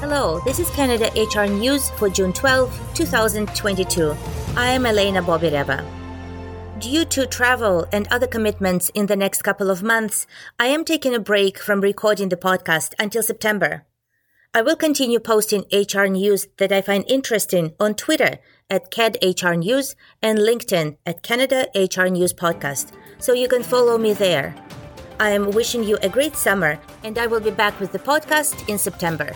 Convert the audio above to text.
Hello, this is Canada HR News for June 12, 2022. I am Elena Bobireva. Due to travel and other commitments in the next couple of months, I am taking a break from recording the podcast until September. I will continue posting HR news that I find interesting on Twitter at CAD News and LinkedIn at Canada HR News Podcast, so you can follow me there. I am wishing you a great summer, and I will be back with the podcast in September.